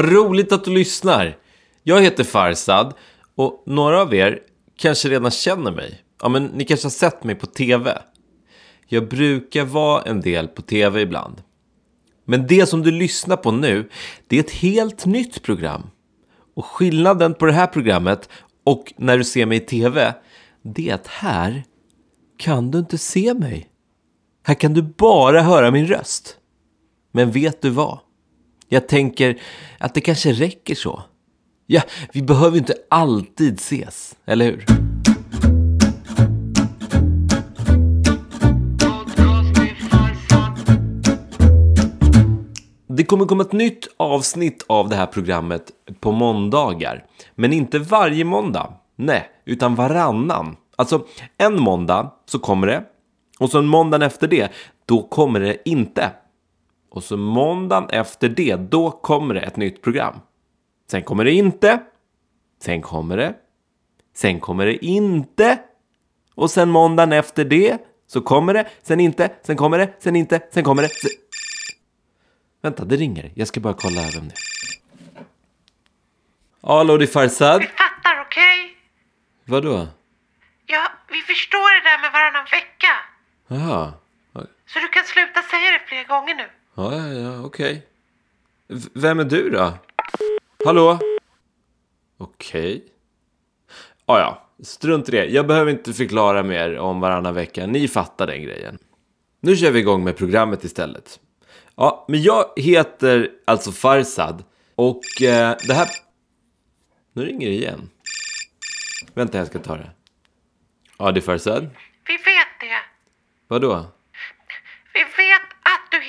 Vad roligt att du lyssnar. Jag heter Farsad och några av er kanske redan känner mig. Ja, men ni kanske har sett mig på TV. Jag brukar vara en del på TV ibland. Men det som du lyssnar på nu, det är ett helt nytt program. Och skillnaden på det här programmet och när du ser mig i TV, det är att här kan du inte se mig. Här kan du bara höra min röst. Men vet du vad? Jag tänker att det kanske räcker så. Ja, vi behöver inte alltid ses, eller hur? Det kommer komma ett nytt avsnitt av det här programmet på måndagar. Men inte varje måndag. Nej, utan varannan. Alltså, en måndag så kommer det. Och så måndagen efter det, då kommer det inte. Och så måndagen efter det, då kommer det ett nytt program. Sen kommer det inte. Sen kommer det. Sen kommer det inte. Och sen måndagen efter det så kommer det, sen inte, sen kommer det, sen inte, sen kommer det. Sen... Vänta, det ringer. Jag ska bara kolla vem det är. Hallå, det är Farsad. Vi fattar, okej? Vadå? Ja, vi förstår det där med varannan vecka. Jaha. Så du kan sluta säga det fler gånger nu. Ja, ja, ja, okej. V- Vem är du då? Hallå? Okej. Ja, ja. Strunt i det. Jag behöver inte förklara mer om varannan vecka. Ni fattar den grejen. Nu kör vi igång med programmet istället. Ja, men jag heter alltså Farsad. Och eh, det här... Nu ringer det igen. Vänta, jag ska ta det. Ja, det är Farsad. Vi vet det. Vadå? Vi vet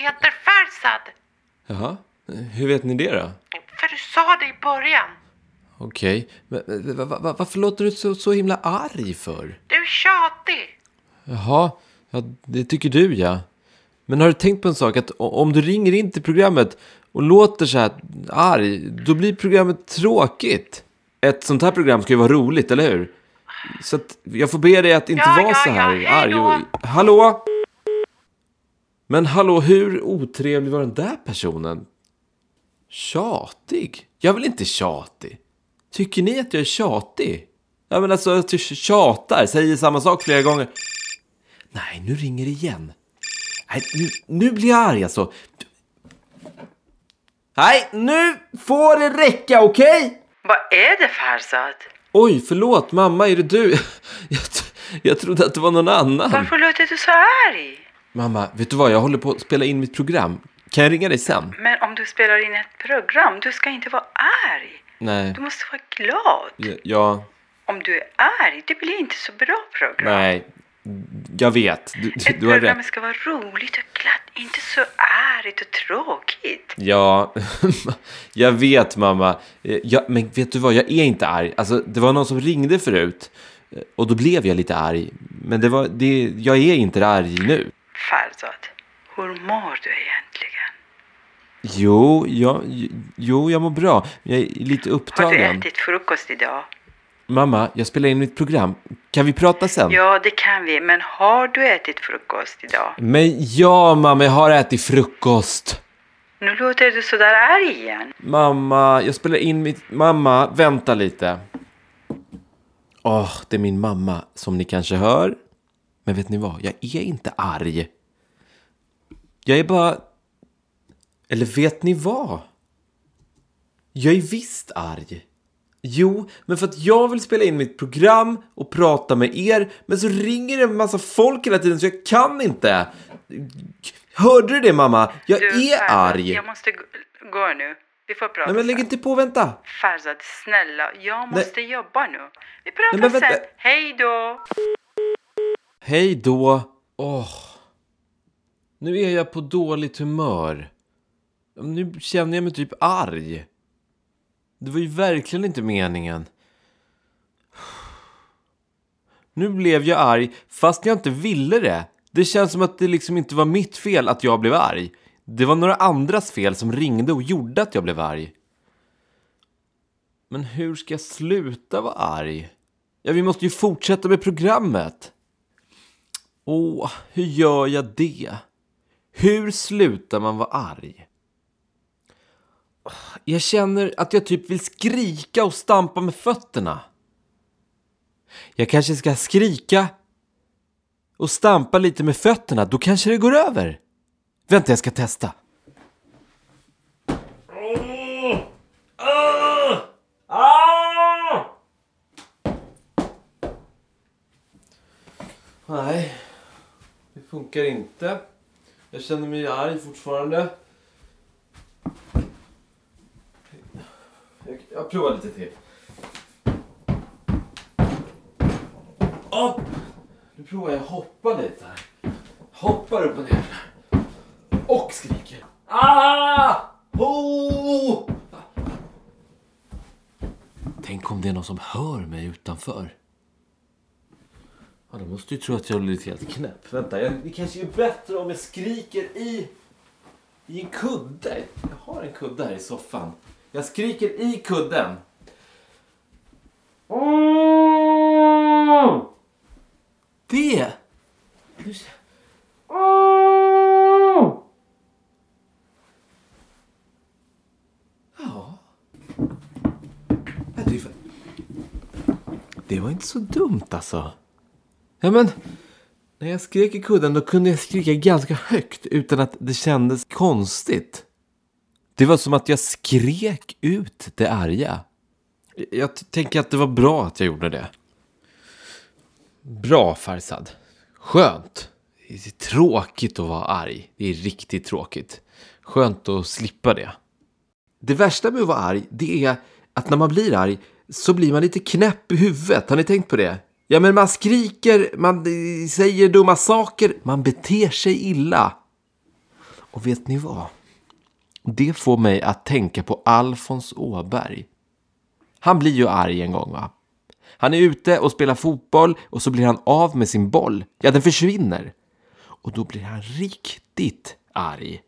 heter Farsad. Jaha, hur vet ni det då? För du sa det i början. Okej, men men va- va- va- varför låter du så, så himla arg för? Du är tjatig. Jaha, ja, det tycker du ja. Men har du tänkt på en sak? Att om du ringer in till programmet och låter så här arg, då blir programmet tråkigt. Ett sånt här program ska ju vara roligt, eller hur? Så jag får be dig att inte Ja, vara ja, så ja, här hej arg. Och... Hallå? Men hallå, hur otrevlig var den där personen? Tjatig? Jag väl inte tjatig? Tycker ni att jag är tjatig? Ja men alltså, jag tjatar, säger samma sak flera gånger. Nej, nu ringer det igen. Nej, nu, nu blir jag arg alltså. Nej, nu får det räcka, okej? Vad är det Farsad? Oj, förlåt, mamma, är det du? Jag, jag trodde att det var någon annan. Varför låter du så arg? Mamma, vet du vad? Jag håller på att spela in mitt program. Kan jag ringa dig sen? Men om du spelar in ett program, du ska inte vara arg. Nej. Du måste vara glad. Ja, Om du är arg, det blir inte så bra program. nej. Jag vet. Du, Ett du har program rätt. ska vara roligt och glatt, inte så argt och tråkigt. Ja, jag vet mamma. Eh, Ja, men vet du vad, jag är inte arg. Alltså, det var någon som ringde förut. eh, Och då blev jag lite arg. Men det var, det, jag är inte arg nu. Farzad, hur mår du egentligen? Jo, jag, jo, jag mår bra. Jag är lite Har du upptagen. ätit frukost idag? Mamma, jag spelar in mitt program. Kan vi prata sen? Ja, det kan vi, men har du ätit frukost idag? Men ja, mamma, jag har ätit frukost. Nu låter du sådär arg igen. Mamma, jag spelar in mitt... Mamma, vänta lite. Åh, det är min mamma som ni kanske hör. Men vet ni vad? Jag är inte arg. Jag är bara... Eller vet ni vad? Jag är visst arg. Jo, men för att jag vill spela in mitt program och prata med er, men så ringer det en massa folk hela tiden så jag kan inte. Hörde du det mamma? Jag Du, är Farzad, arg. Jag måste gå, nu. Vi får prata Nej men lägg sen. inte på, vänta. Farzad, snälla, jag måste jobba nu. Vi pratar Nej, sen. Hej då! Hej då. Åh. Nu är jag på dåligt humör. Nu känner jag mig typ arg. Det var ju verkligen inte meningen. Nu blev jag arg fast jag inte ville det. Det känns som att det liksom inte var mitt fel att jag blev arg. Det var några andras fel som ringde och gjorde att jag blev arg. Men hur ska jag sluta vara arg? Ja, vi måste ju fortsätta med programmet. Åh, hur gör jag det? Hur slutar man vara arg? Jag känner att jag typ vill skrika och stampa med fötterna. Jag kanske ska skrika och stampa lite med fötterna, då kanske det går över. Vänta, jag ska testa. Nej, funkar inte. Jag känner mig arg fortfarande. Jag, jag provar lite till. Upp! Nu provar jag att hoppa lite här. Hoppar upp och ner. Och skriker. Ah! Oh! Tänk om det är någon som hör mig utanför. Ja, de måste ju tro att jag har blivit helt knäpp. Vänta, jag, det kanske är bättre om jag skriker i, i en kudde. Jag har en kudde här i soffan. Jag skriker i kudden. Det! Ja. Det var inte så dumt alltså. Ja, men när jag skrek i kudden då kunde jag skrika ganska högt utan att det kändes konstigt. Det var som att jag skrek ut det arga. Jag tänker att det var bra att jag gjorde det. Bra Farsad. Skönt. Det är tråkigt att vara arg. Det är riktigt tråkigt. Skönt att slippa det. Det värsta med att vara arg, det är att när man blir arg så blir man lite knäpp i huvudet. Har ni tänkt på det? Ja, men man skriker, man säger dumma saker, man beter sig illa. Och vet ni vad? Det får mig att tänka på Alfons Åberg. Han blir ju arg en gång, va? Han är ute och spelar fotboll och så blir han av med sin boll. Ja, den försvinner. Och då blir han riktigt arg.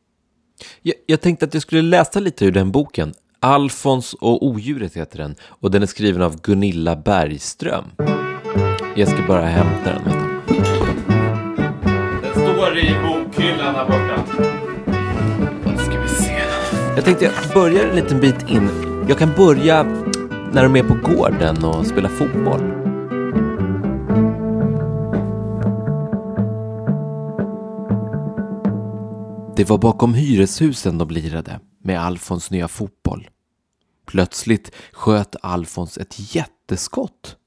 Jag, jag tänkte att jag skulle läsa lite ur den boken. Alfons och odjuret heter den och den är skriven av Gunilla Bergström. Jag ska bara hämta den. Den står i bokhyllan här borta. Då ska vi se. Jag tänkte jag börjar en liten bit in. Jag kan börja när de är på gården och spelar fotboll. Det var bakom hyreshusen de lirade med Alfons nya fotboll. Plötsligt sköt Alfons ett jätteskott.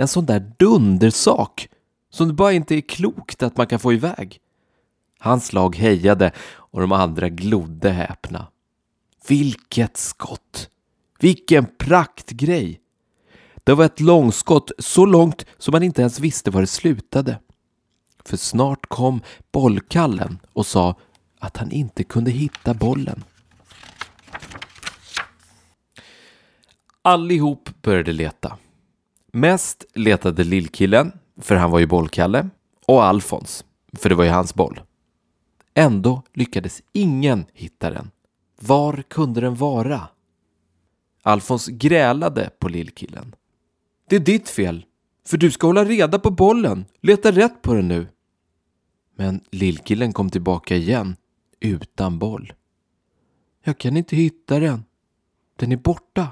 En sån där dundersak som det bara inte är klokt att man kan få iväg. Hans lag hejade och de andra glodde häpna. Vilket skott! Vilken praktgrej! Det var ett långskott så långt som man inte ens visste var det slutade. För snart kom bollkallen och sa att han inte kunde hitta bollen. Allihop började leta. Mest letade lillkillen, för han var ju bollkalle, och Alfons, för det var ju hans boll. Ändå lyckades ingen hitta den. Var kunde den vara? Alfons grälade på lillkillen. Det är ditt fel, för du ska hålla reda på bollen. Leta rätt på den nu. Men lillkillen kom tillbaka igen, utan boll. Jag kan inte hitta den. Den är borta.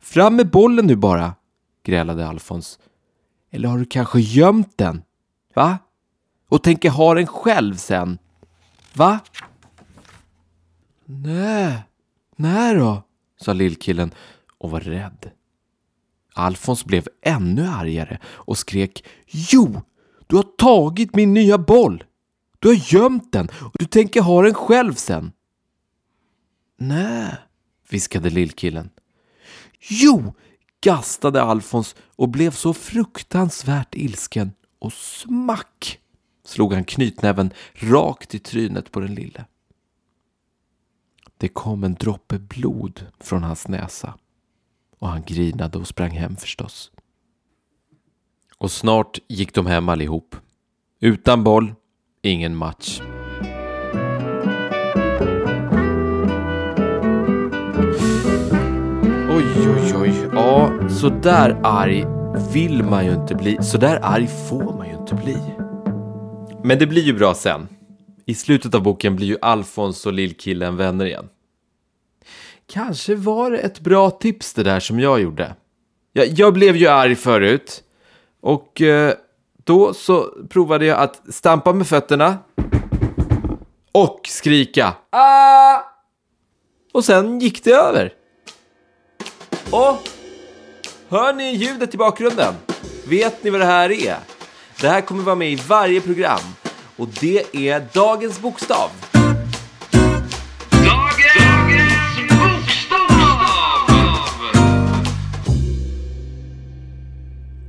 Fram med bollen nu bara, grälade Alfons. Eller har du kanske gömt den? Va? Och tänker ha den själv sen? Va? Nej, nej då, sa lillkillen och var rädd. Alfons blev ännu argare och skrek Jo, du har tagit min nya boll! Du har gömt den och du tänker ha den själv sen. Nej, viskade lillkillen. Jo, gastade Alfons och blev så fruktansvärt ilsken och smack slog han knytnäven rakt i trynet på den lille. Det kom en droppe blod från hans näsa och han grinade och sprang hem förstås. Och snart gick de hem allihop. Utan boll, ingen match. Oj, Oj. Ja, så där arg vill man ju inte bli. Så där arg får man ju inte bli. Men det blir ju bra sen. I slutet av boken blir ju Alfons och lillkillen vänner igen. Kanske var det ett bra tips det där som jag gjorde. Jag, jag blev ju arg förut. Och eh, då så provade jag att stampa med fötterna. Och skrika. Ah! Och sen gick det över. Och hör ni ljudet i bakgrunden? Vet ni vad det här är? Det här kommer vara med i varje program. Och det är dagens bokstav. Dagens bokstav!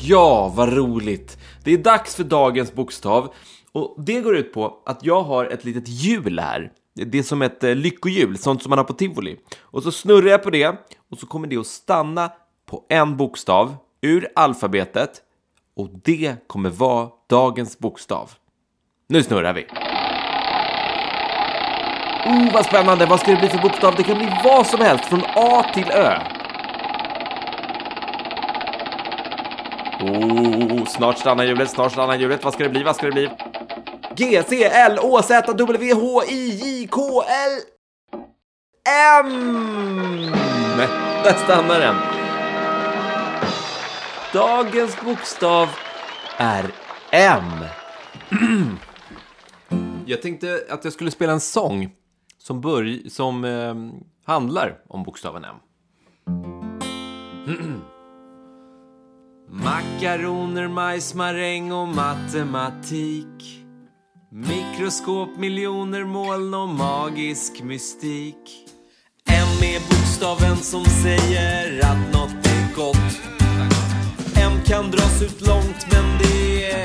Ja, vad roligt! Det är dags för dagens bokstav. Och det går ut på att jag har ett litet hjul här. Det är som ett eh, lyckohjul, sånt som man har på tivoli. Och så snurrar jag på det och så kommer det att stanna på en bokstav ur alfabetet. Och det kommer vara dagens bokstav. Nu snurrar vi. Oh, vad spännande! Vad ska det bli för bokstav? Det kan bli vad som helst, från A till Ö. Oh, snart stannar hjulet, snart stannar hjulet. Vad ska det bli? Vad ska det bli? G, C, L, Å, Z, W, H, I, J, K, L, M. Där stannar den. Dagens bokstav är M. Jag tänkte att jag skulle spela en sång som, börj som eh, handlar om bokstaven M. Makaroner, majs, maräng och matematik Mikroskop, miljoner moln och magisk mystik M är bokstaven som säger att något är gott. M kan dras ut långt men det är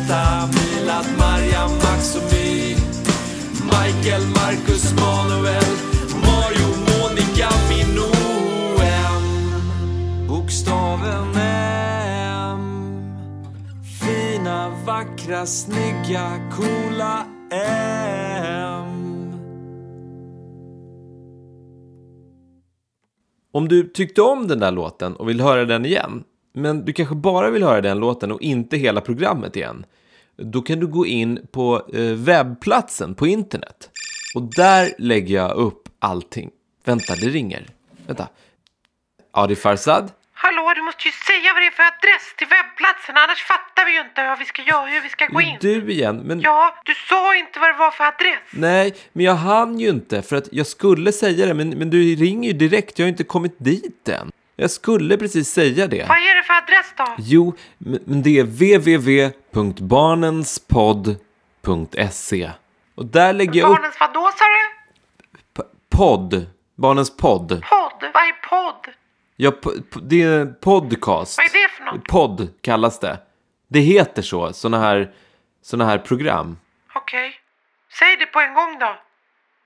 Greta, Milad, Mariam, Max och My. Michael, Marcus, Manuel, Mario, Monica, Mino M Bokstaven M. Fina, vackra, snygga, coola M. Om du tyckte om den där låten och vill höra den igen, men du kanske bara vill höra den låten och inte hela programmet igen, då kan du gå in på eh, webbplatsen på internet. Och där lägger jag upp allting. Vänta, det ringer. Vänta. Ja, det är Farsad. Hallå, du måste ju säga vad det är för adress till webbplatsen, annars fattar vi ju inte vad vi ska göra, hur vi ska gå in. Du igen, men... Ja, du sa inte vad det var för adress. Nej, men jag hann ju inte för att jag skulle säga det, men, men du ringer ju direkt. Jag har inte kommit dit än. Jag skulle precis säga det. Vad är det för adress då? Jo, men det är www.barnenspodd.se. Och där lägger jag upp Barnens vadå sa du? podd. Barnens podd. Podd? Vad är podd? Ja, det är podcast. Vad är det för något? Podd kallas det. Det heter så, såna här, såna här program. Okej. Säg det på en gång då.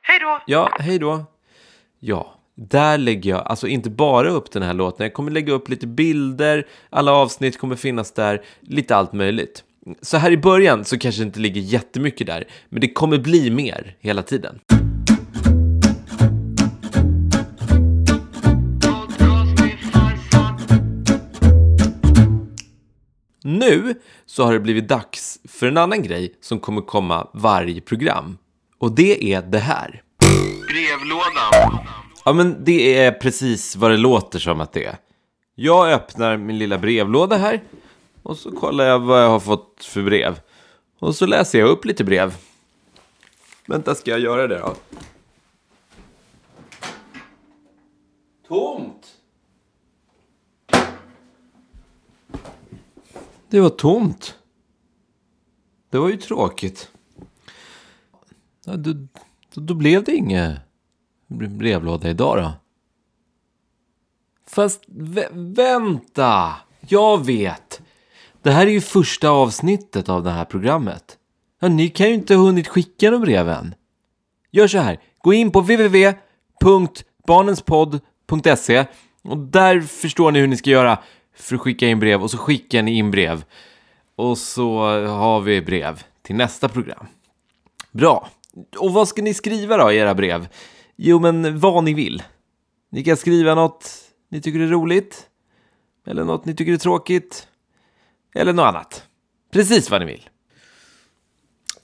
Hej då. Ja, hej då. Ja, där lägger jag alltså inte bara upp den här låten. Jag kommer lägga upp lite bilder, alla avsnitt kommer finnas där, lite allt möjligt. Så här i början så kanske det inte ligger jättemycket där, men det kommer bli mer hela tiden. Nu så har det blivit dags för en annan grej som kommer komma varje program. Och det är det här. Brevlådan. Ja, men det är precis vad det låter som att det är. Jag öppnar min lilla brevlåda här och så kollar jag vad jag har fått för brev. Och så läser jag upp lite brev. Vänta, ska jag göra det då? Tomt! Det var tomt. Det var ju tråkigt. Ja, då, då, då blev det inget brevlåda idag då. Fast vä- vänta! Jag vet! Det här är ju första avsnittet av det här programmet. Ja, ni kan ju inte ha hunnit skicka de breven. Gör så här. Gå in på www.barnenspodd.se och där förstår ni hur ni ska göra för att skicka in brev och så skickar ni in brev. Och så har vi brev till nästa program. Bra. Och vad ska ni skriva då i era brev? Jo, men vad ni vill. Ni kan skriva något ni tycker är roligt. Eller något ni tycker är tråkigt. Eller något annat. Precis vad ni vill.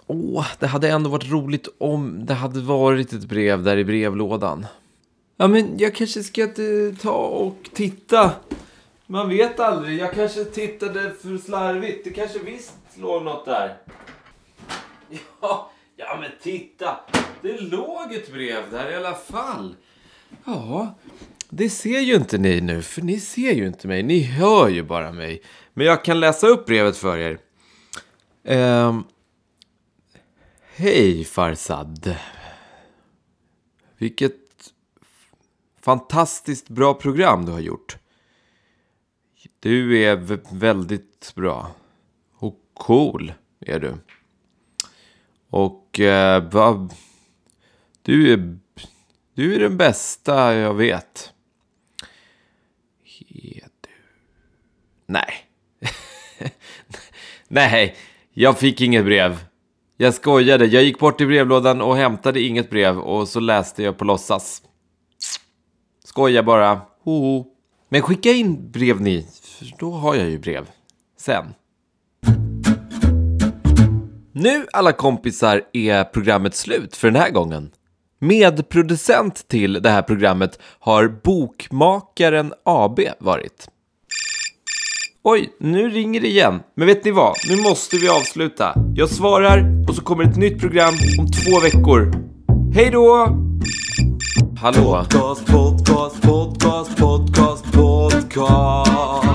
Åh, det hade ändå varit roligt om det hade varit ett brev där i brevlådan. Ja, men jag kanske ska eh, ta och titta. Man vet aldrig. Jag kanske tittade för slarvigt. Det kanske visst låg något där. Ja, ja men titta. Det låg ett brev där i alla fall. Ja, det ser ju inte ni nu, för ni ser ju inte mig. Ni hör ju bara mig. Men jag kan läsa upp brevet för er. Ehm. Hej Farsad. Vilket fantastiskt bra program du har gjort. Du är väldigt bra. Och cool är du. Och eh, va, du är du är den bästa jag vet. Är du? Nej. Nej, jag fick inget brev. Jag skojade. Jag gick bort till brevlådan och hämtade inget brev och så läste jag på låtsas. Skoja bara. Hoho. Men skicka in brev ni, för då har jag ju brev. Sen. Nu alla kompisar är programmet slut för den här gången. Medproducent till det här programmet har Bokmakaren AB varit. Oj, nu ringer det igen. Men vet ni vad? Nu måste vi avsluta. Jag svarar och så kommer ett nytt program om två veckor. Hej då! Hallå? Podcast, podcast, podcast, podcast, podcast.